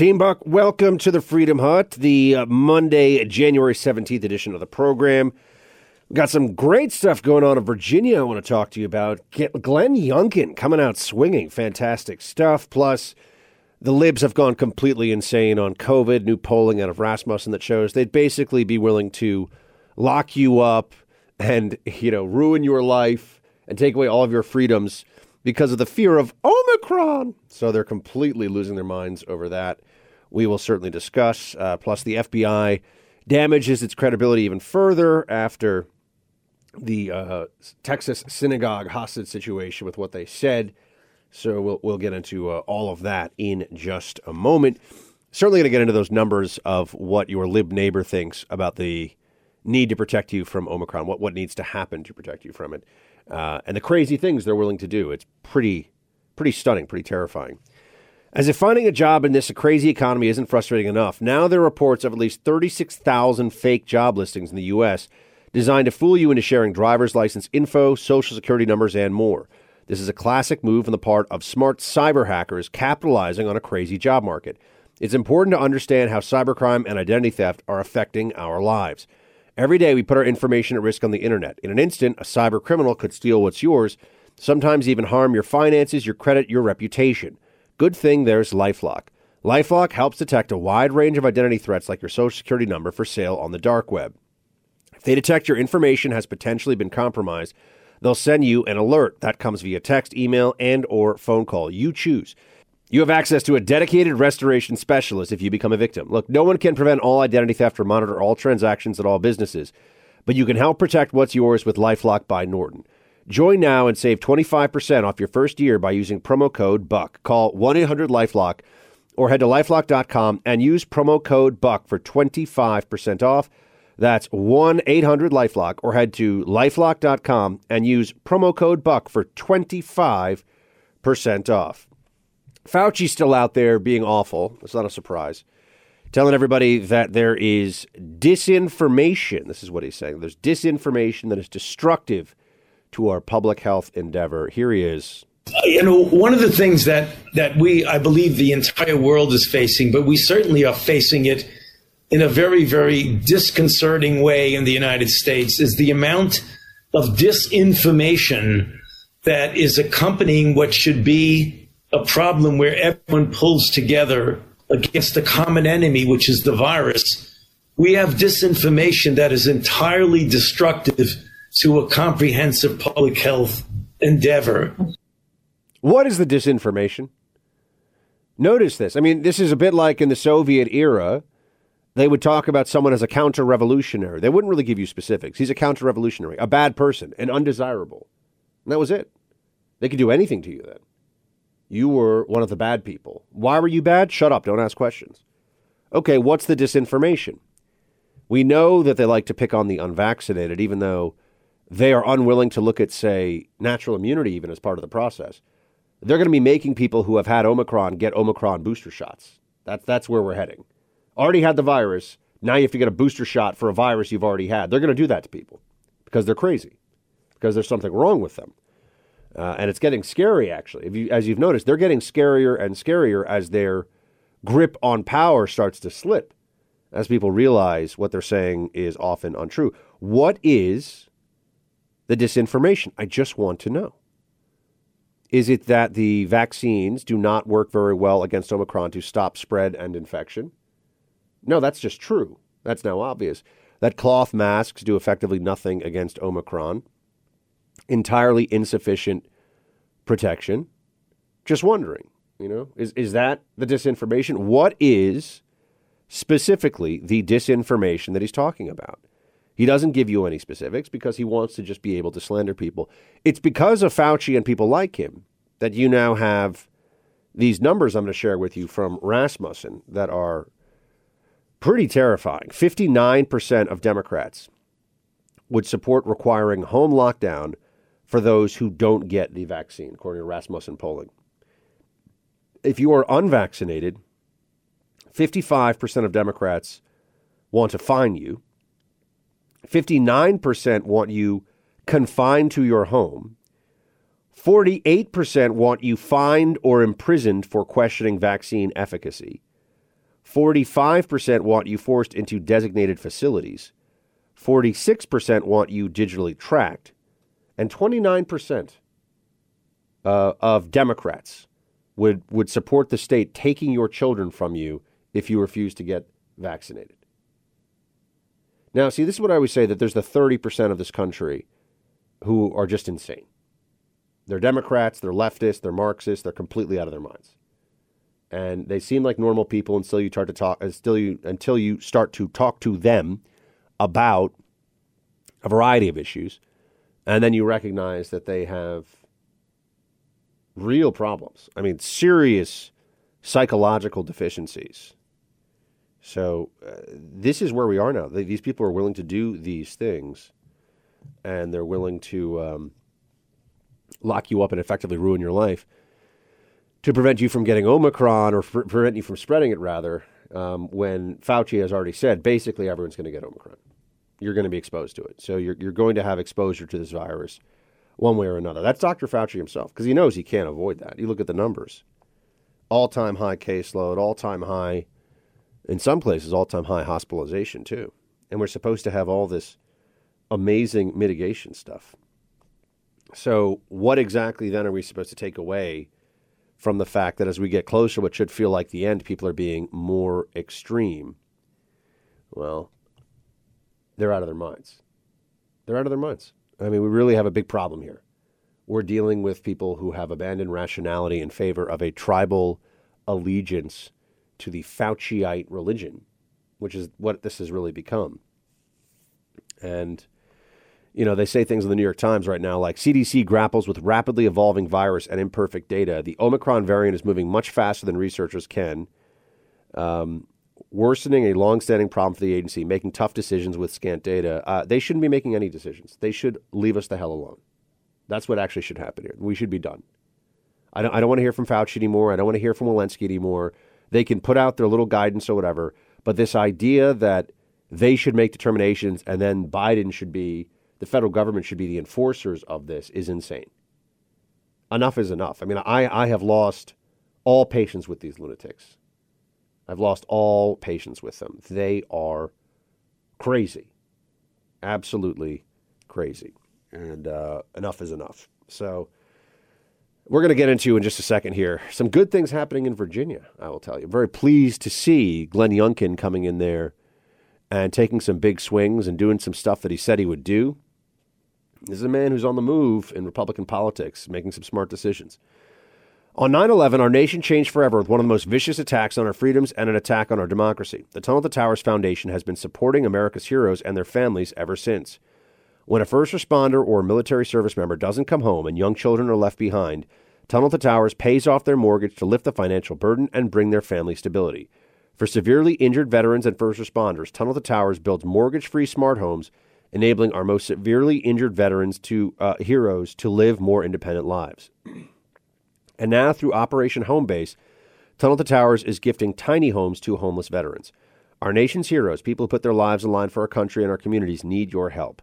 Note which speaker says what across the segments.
Speaker 1: Team Buck, welcome to the Freedom Hut, the uh, Monday, January 17th edition of the program. We've got some great stuff going on in Virginia I want to talk to you about. Glenn Youngkin coming out swinging. Fantastic stuff. Plus, the libs have gone completely insane on COVID. New polling out of Rasmussen that shows they'd basically be willing to lock you up and, you know, ruin your life and take away all of your freedoms because of the fear of Omicron. So they're completely losing their minds over that. We will certainly discuss. Uh, plus, the FBI damages its credibility even further after the uh, Texas synagogue hostage situation with what they said. So we'll we'll get into uh, all of that in just a moment. Certainly going to get into those numbers of what your lib neighbor thinks about the need to protect you from Omicron. What what needs to happen to protect you from it uh, and the crazy things they're willing to do. It's pretty, pretty stunning, pretty terrifying. As if finding a job in this crazy economy isn't frustrating enough, now there are reports of at least 36,000 fake job listings in the U.S. designed to fool you into sharing driver's license info, social security numbers, and more. This is a classic move on the part of smart cyber hackers capitalizing on a crazy job market. It's important to understand how cybercrime and identity theft are affecting our lives. Every day we put our information at risk on the internet. In an instant, a cyber criminal could steal what's yours, sometimes even harm your finances, your credit, your reputation. Good thing there's Lifelock. Lifelock helps detect a wide range of identity threats like your social security number for sale on the dark web. If they detect your information has potentially been compromised, they'll send you an alert that comes via text, email, and or phone call. You choose. You have access to a dedicated restoration specialist if you become a victim. Look, no one can prevent all identity theft or monitor all transactions at all businesses, but you can help protect what's yours with Lifelock by Norton. Join now and save 25% off your first year by using promo code BUCK. Call 1 800 Lifelock or head to lifelock.com and use promo code BUCK for 25% off. That's 1 800 Lifelock or head to lifelock.com and use promo code BUCK for 25% off. Fauci's still out there being awful. It's not a surprise. Telling everybody that there is disinformation. This is what he's saying. There's disinformation that is destructive to our public health endeavor. Here he is.
Speaker 2: You know, one of the things that, that we, I believe, the entire world is facing, but we certainly are facing it in a very, very disconcerting way in the United States, is the amount of disinformation that is accompanying what should be a problem where everyone pulls together against a common enemy, which is the virus. We have disinformation that is entirely destructive to a comprehensive public health endeavor.
Speaker 1: What is the disinformation? Notice this. I mean, this is a bit like in the Soviet era. They would talk about someone as a counter revolutionary. They wouldn't really give you specifics. He's a counter revolutionary, a bad person, an undesirable. And that was it. They could do anything to you then. You were one of the bad people. Why were you bad? Shut up. Don't ask questions. Okay, what's the disinformation? We know that they like to pick on the unvaccinated, even though they are unwilling to look at, say, natural immunity even as part of the process. They're going to be making people who have had Omicron get Omicron booster shots. That's, that's where we're heading. Already had the virus. Now you have to get a booster shot for a virus you've already had. They're going to do that to people because they're crazy, because there's something wrong with them. Uh, and it's getting scary, actually. You, as you've noticed, they're getting scarier and scarier as their grip on power starts to slip, as people realize what they're saying is often untrue. What is the disinformation? I just want to know. Is it that the vaccines do not work very well against Omicron to stop spread and infection? No, that's just true. That's now obvious. That cloth masks do effectively nothing against Omicron entirely insufficient protection. Just wondering, you know, is, is that the disinformation? What is specifically the disinformation that he's talking about? He doesn't give you any specifics because he wants to just be able to slander people. It's because of Fauci and people like him that you now have these numbers I'm going to share with you from Rasmussen that are pretty terrifying. 59% of Democrats would support requiring home lockdown for those who don't get the vaccine, according to Rasmussen polling. If you are unvaccinated, 55% of Democrats want to fine you. 59% want you confined to your home. 48% want you fined or imprisoned for questioning vaccine efficacy. 45% want you forced into designated facilities. 46% want you digitally tracked. And 29% uh, of Democrats would, would support the state taking your children from you if you refuse to get vaccinated. Now, see, this is what I always say that there's the 30% of this country who are just insane. They're Democrats, they're leftists, they're Marxists, they're completely out of their minds. And they seem like normal people until you start to talk until you until you start to talk to them about a variety of issues. And then you recognize that they have real problems. I mean, serious psychological deficiencies. So uh, this is where we are now. These people are willing to do these things, and they're willing to um, lock you up and effectively ruin your life to prevent you from getting Omicron or f- prevent you from spreading it, rather, um, when Fauci has already said basically everyone's going to get Omicron. You're going to be exposed to it. So you're, you're going to have exposure to this virus one way or another. That's Dr. Fauci himself because he knows he can't avoid that. You look at the numbers all time high caseload, all time high, in some places, all time high hospitalization, too. And we're supposed to have all this amazing mitigation stuff. So, what exactly then are we supposed to take away from the fact that as we get closer, what should feel like the end, people are being more extreme? Well, they're out of their minds. They're out of their minds. I mean, we really have a big problem here. We're dealing with people who have abandoned rationality in favor of a tribal allegiance to the Fauciite religion, which is what this has really become. And you know, they say things in the New York Times right now like CDC grapples with rapidly evolving virus and imperfect data. The Omicron variant is moving much faster than researchers can, um, worsening a longstanding problem for the agency, making tough decisions with scant data. Uh, they shouldn't be making any decisions. They should leave us the hell alone. That's what actually should happen here. We should be done. I don't, I don't want to hear from Fauci anymore. I don't want to hear from Walensky anymore. They can put out their little guidance or whatever, but this idea that they should make determinations and then Biden should be the federal government should be the enforcers of this is insane. Enough is enough. I mean, I, I have lost all patience with these lunatics. I've lost all patience with them. They are crazy. Absolutely crazy. And uh, enough is enough. So, we're going to get into in just a second here some good things happening in Virginia, I will tell you. I'm very pleased to see Glenn Youngkin coming in there and taking some big swings and doing some stuff that he said he would do. This is a man who's on the move in Republican politics, making some smart decisions. On 9 11, our nation changed forever with one of the most vicious attacks on our freedoms and an attack on our democracy. The Tunnel to Towers Foundation has been supporting America's heroes and their families ever since. When a first responder or military service member doesn't come home and young children are left behind, Tunnel to Towers pays off their mortgage to lift the financial burden and bring their family stability. For severely injured veterans and first responders, Tunnel to Towers builds mortgage free smart homes enabling our most severely injured veterans to uh, heroes to live more independent lives. And now, through Operation Homebase, Tunnel to Towers is gifting tiny homes to homeless veterans. Our nation's heroes, people who put their lives on line for our country and our communities, need your help.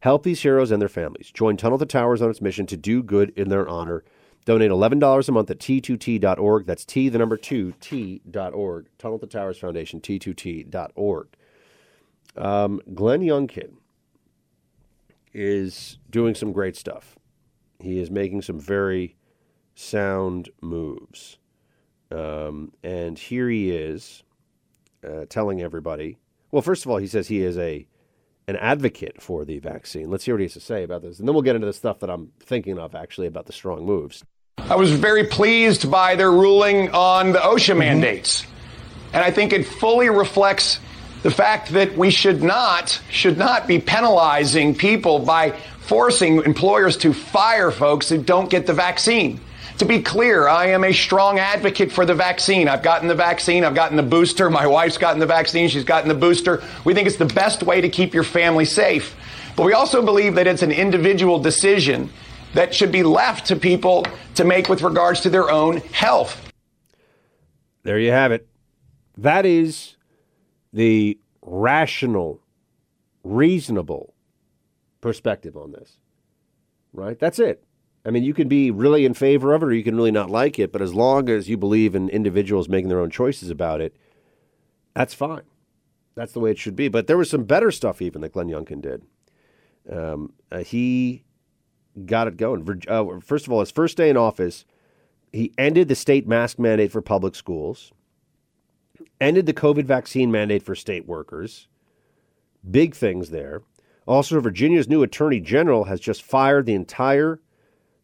Speaker 1: Help these heroes and their families. Join Tunnel to Towers on its mission to do good in their honor. Donate $11 a month at t2t.org. That's T, the number 2, T.org. Tunnel to Towers Foundation, t2t.org. Um, Glenn Youngkin is doing some great stuff. He is making some very sound moves. Um, and here he is uh, telling everybody. Well, first of all, he says he is a an advocate for the vaccine. Let's hear what he has to say about this, and then we'll get into the stuff that I'm thinking of actually about the strong moves.
Speaker 3: I was very pleased by their ruling on the OSHA mm-hmm. mandates, and I think it fully reflects the fact that we should not should not be penalizing people by forcing employers to fire folks who don't get the vaccine. To be clear, I am a strong advocate for the vaccine. I've gotten the vaccine. I've gotten the booster. My wife's gotten the vaccine. She's gotten the booster. We think it's the best way to keep your family safe. But we also believe that it's an individual decision that should be left to people to make with regards to their own health.
Speaker 1: There you have it. That is the rational, reasonable perspective on this. Right? That's it. I mean, you can be really in favor of it or you can really not like it, but as long as you believe in individuals making their own choices about it, That's fine. That's the way it should be. But there was some better stuff even that Glenn Youngkin did. Um, uh, he got it going. Uh, first of all, his first day in office, he ended the state mask mandate for public schools, ended the COVID vaccine mandate for state workers. Big things there. Also, Virginia's new attorney general has just fired the entire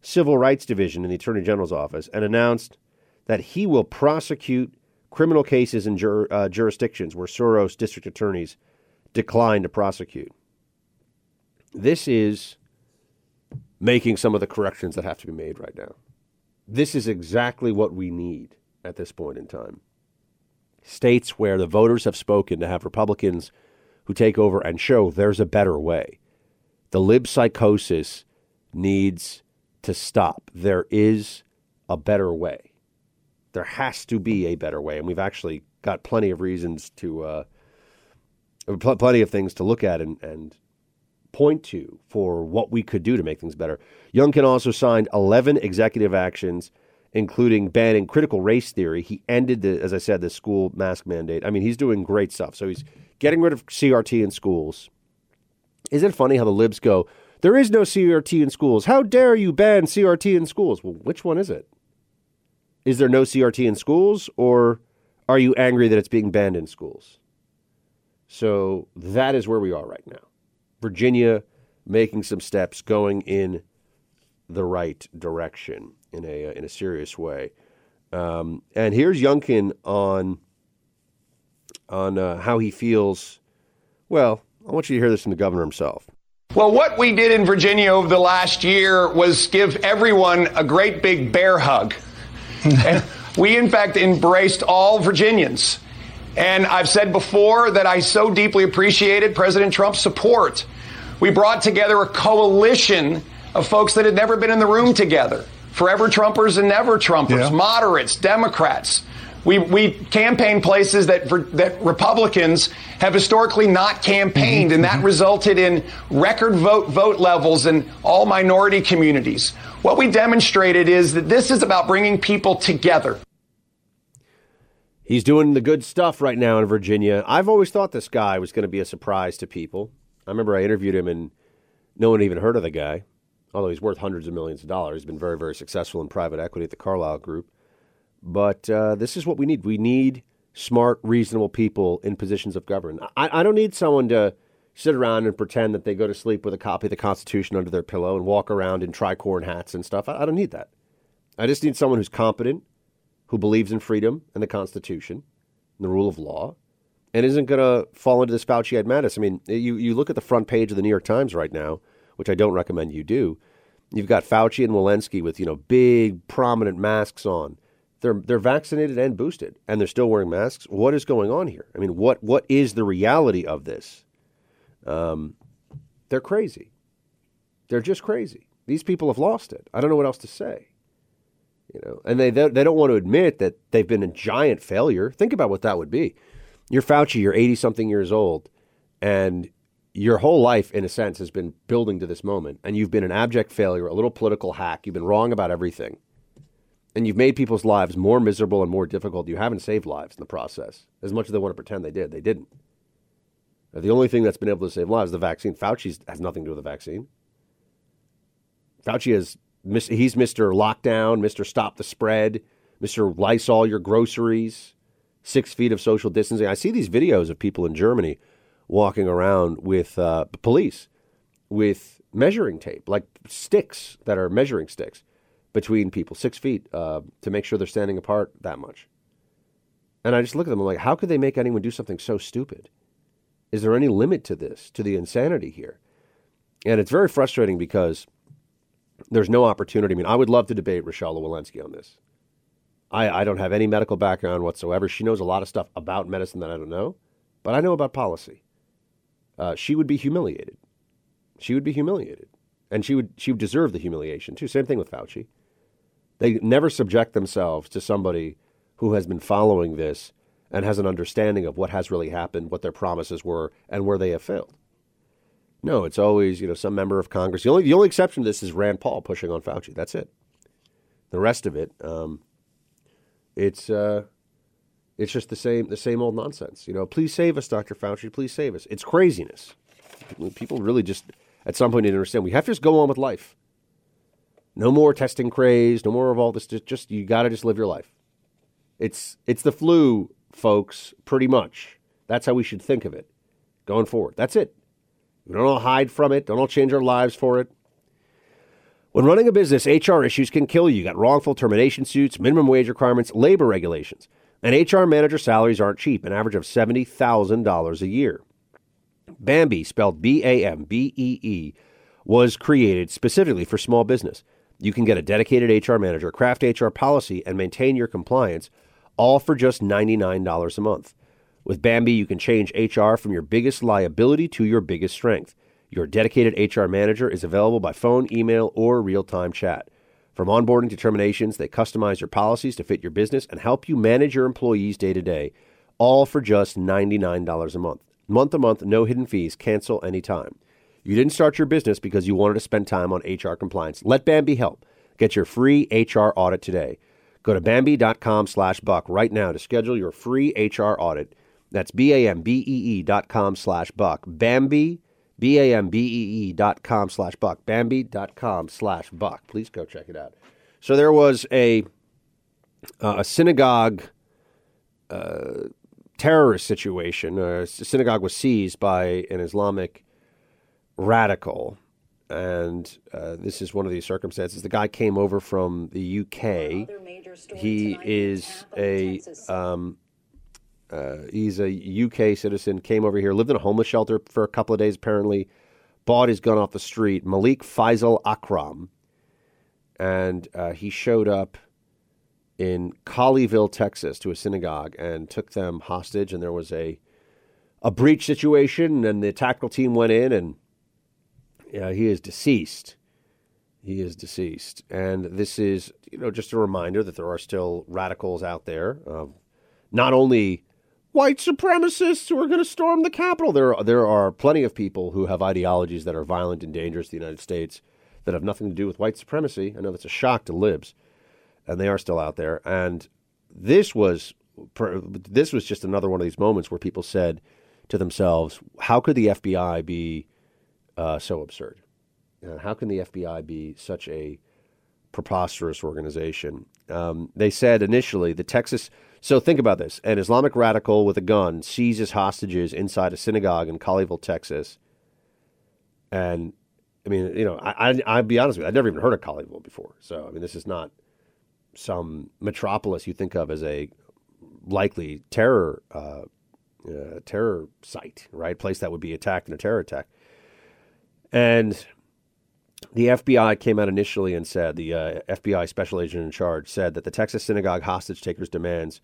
Speaker 1: civil rights division in the attorney general's office and announced that he will prosecute criminal cases in jur- uh, jurisdictions where Soros district attorneys decline to prosecute. This is making some of the corrections that have to be made right now. This is exactly what we need at this point in time. States where the voters have spoken to have Republicans who take over and show there's a better way. The lib psychosis needs to stop. There is a better way there has to be a better way, and we've actually got plenty of reasons to, uh, pl- plenty of things to look at and, and point to for what we could do to make things better. Youngkin also signed 11 executive actions, including banning critical race theory. He ended, the, as I said, the school mask mandate. I mean, he's doing great stuff. So he's getting rid of CRT in schools. Isn't it funny how the libs go, there is no CRT in schools. How dare you ban CRT in schools? Well, which one is it? is there no CRT in schools, or are you angry that it's being banned in schools? So that is where we are right now. Virginia making some steps going in the right direction in a in a serious way. Um, and here's Youngkin on on uh, how he feels. Well, I want you to hear this from the governor himself.
Speaker 3: Well, what we did in Virginia over the last year was give everyone a great big bear hug and we, in fact, embraced all Virginians. And I've said before that I so deeply appreciated President Trump's support. We brought together a coalition of folks that had never been in the room together forever Trumpers and never Trumpers, yeah. moderates, Democrats. We, we campaign places that, that Republicans have historically not campaigned, mm-hmm. and that mm-hmm. resulted in record vote vote levels in all minority communities. What we demonstrated is that this is about bringing people together.
Speaker 1: He's doing the good stuff right now in Virginia. I've always thought this guy was going to be a surprise to people. I remember I interviewed him and no one even heard of the guy, although he's worth hundreds of millions of dollars. He's been very, very successful in private equity at the Carlyle Group. But uh, this is what we need. We need smart, reasonable people in positions of government. I, I don't need someone to sit around and pretend that they go to sleep with a copy of the Constitution under their pillow and walk around in tricorn hats and stuff. I, I don't need that. I just need someone who's competent, who believes in freedom and the Constitution and the rule of law, and isn't going to fall into this Fauci Fauciite madness. I mean, you, you look at the front page of the New York Times right now, which I don't recommend you do. You've got Fauci and Walensky with you know big prominent masks on. They're they're vaccinated and boosted, and they're still wearing masks. What is going on here? I mean, what what is the reality of this? Um, they're crazy. They're just crazy. These people have lost it. I don't know what else to say. You know, and they they don't want to admit that they've been a giant failure. Think about what that would be. You're Fauci. You're 80 something years old, and your whole life, in a sense, has been building to this moment, and you've been an abject failure, a little political hack. You've been wrong about everything, and you've made people's lives more miserable and more difficult. You haven't saved lives in the process, as much as they want to pretend they did. They didn't. The only thing that's been able to save lives is the vaccine. Fauci has nothing to do with the vaccine. Fauci has he's Mr. Lockdown, Mr. Stop the Spread, Mr. Lysol your groceries, six feet of social distancing. I see these videos of people in Germany walking around with uh, police with measuring tape, like sticks that are measuring sticks between people, six feet, uh, to make sure they're standing apart that much. And I just look at them, I'm like, how could they make anyone do something so stupid? Is there any limit to this, to the insanity here? And it's very frustrating because there's no opportunity. I mean, I would love to debate Rochelle Walensky on this. I, I don't have any medical background whatsoever. She knows a lot of stuff about medicine that I don't know, but I know about policy. Uh, she would be humiliated. She would be humiliated, and she would she would deserve the humiliation too. Same thing with Fauci. They never subject themselves to somebody who has been following this and has an understanding of what has really happened, what their promises were, and where they have failed. No, it's always you know some member of Congress. The only the only exception to this is Rand Paul pushing on Fauci. That's it. The rest of it, um, it's uh, It's just the same the same old nonsense. You know, please save us, Dr. Fauci. Please save us. It's craziness. People really just at some point need to understand we have to just go on with life. No more testing craze. No more of all this. Just, just you got to just live your life. It's it's the flu, folks. Pretty much. That's how we should think of it going forward. That's it. We don't all hide from it. Don't all change our lives for it. When running a business, HR issues can kill you. You got wrongful termination suits, minimum wage requirements, labor regulations. And HR manager salaries aren't cheap, an average of $70,000 a year. Bambee, spelled B A M B E E, was created specifically for small business. You can get a dedicated HR manager, craft HR policy, and maintain your compliance, all for just $99 a month. With Bambee, you can change HR from your biggest liability to your biggest strength. Your dedicated HR manager is available by phone, email, or real time chat. From onboarding to terminations, they customize your policies to fit your business and help you manage your employees day to day, all for just $99 a month. Month to month, no hidden fees, cancel anytime. You didn't start your business because you wanted to spend time on HR compliance. Let Bambee help. Get your free HR audit today. Go to Bambee.com slash buck right now to schedule your free HR audit. That's B-A-M-B-E-E dot com slash buck. Bambee, B-A-M-B-E-E dot com slash buck. Bambee dot com slash buck. Please go check it out. So there was a, uh, a synagogue uh, terrorist situation. Uh, a synagogue was seized by an Islamic radical. And uh, this is one of these circumstances. The guy came over from the UK. He is a um, uh, he's a UK citizen, came over here, lived in a homeless shelter for a couple of days, apparently, bought his gun off the street. Malik Faisal Akram. And uh, he showed up in Colleyville, Texas, to a synagogue and took them hostage. And there was a, a breach situation, and the tactical team went in, and uh, he is deceased. He is deceased. And this is, you know, just a reminder that there are still radicals out there. Uh, not only white supremacists who are going to storm the Capitol. There, there are plenty of people who have ideologies that are violent and dangerous to the United States that have nothing to do with white supremacy. I know that's a shock to libs, and they are still out there. And this was this was just another one of these moments where people said to themselves, "How could the FBI be uh, so absurd? Uh, how can the FBI be such a preposterous organization?" Um, they said initially the Texas so think about this: an Islamic radical with a gun seizes hostages inside a synagogue in Colleyville, Texas. And I mean, you know, I, I I'll be honest with you, I'd never even heard of Colleyville before. So I mean, this is not some metropolis you think of as a likely terror uh, uh, terror site, right? Place that would be attacked in a terror attack. And the FBI came out initially and said the uh, FBI special agent in charge said that the Texas synagogue hostage takers' demands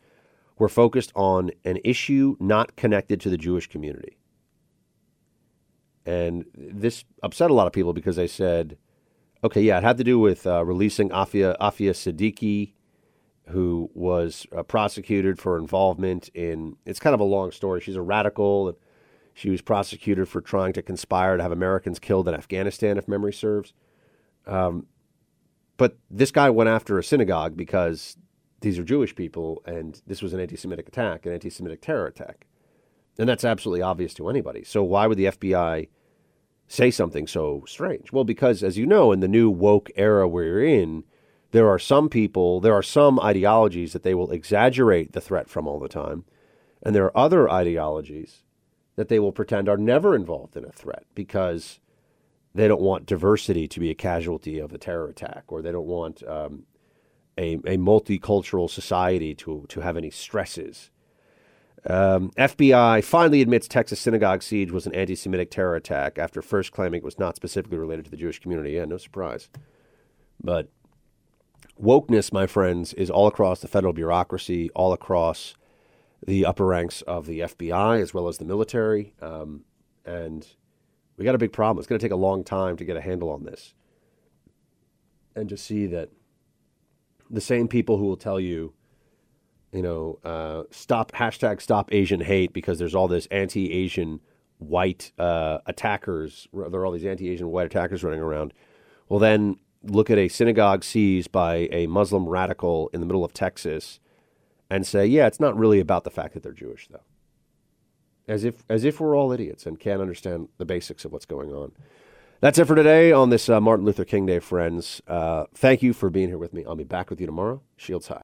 Speaker 1: were focused on an issue not connected to the Jewish community. And this upset a lot of people because they said, okay, yeah, it had to do with uh, releasing Aafia, Aafia Siddiqui, who was uh, prosecuted for involvement in, it's kind of a long story. She's a radical. She was prosecuted for trying to conspire to have Americans killed in Afghanistan, if memory serves. Um, but this guy went after a synagogue because these are Jewish people, and this was an anti Semitic attack, an anti Semitic terror attack. And that's absolutely obvious to anybody. So why would the FBI say something so strange? Well, because, as you know, in the new woke era we're in, there are some people, there are some ideologies that they will exaggerate the threat from all the time. And there are other ideologies that they will pretend are never involved in a threat because they don't want diversity to be a casualty of a terror attack or they don't want um, a, a multicultural society to, to have any stresses. Um, FBI finally admits Texas synagogue siege was an anti Semitic terror attack after first claiming it was not specifically related to the Jewish community. Yeah, no surprise. But wokeness, my friends, is all across the federal bureaucracy, all across the upper ranks of the FBI as well as the military. Um, and we got a big problem. It's going to take a long time to get a handle on this. And to see that the same people who will tell you, you know, uh, stop hashtag stop Asian hate because there's all this anti-Asian white uh, attackers. There are all these anti-Asian white attackers running around. Well, then look at a synagogue seized by a Muslim radical in the middle of Texas, and say, yeah, it's not really about the fact that they're Jewish, though. As if, as if we're all idiots and can't understand the basics of what's going on. That's it for today on this uh, Martin Luther King Day, friends. Uh, thank you for being here with me. I'll be back with you tomorrow. Shields high.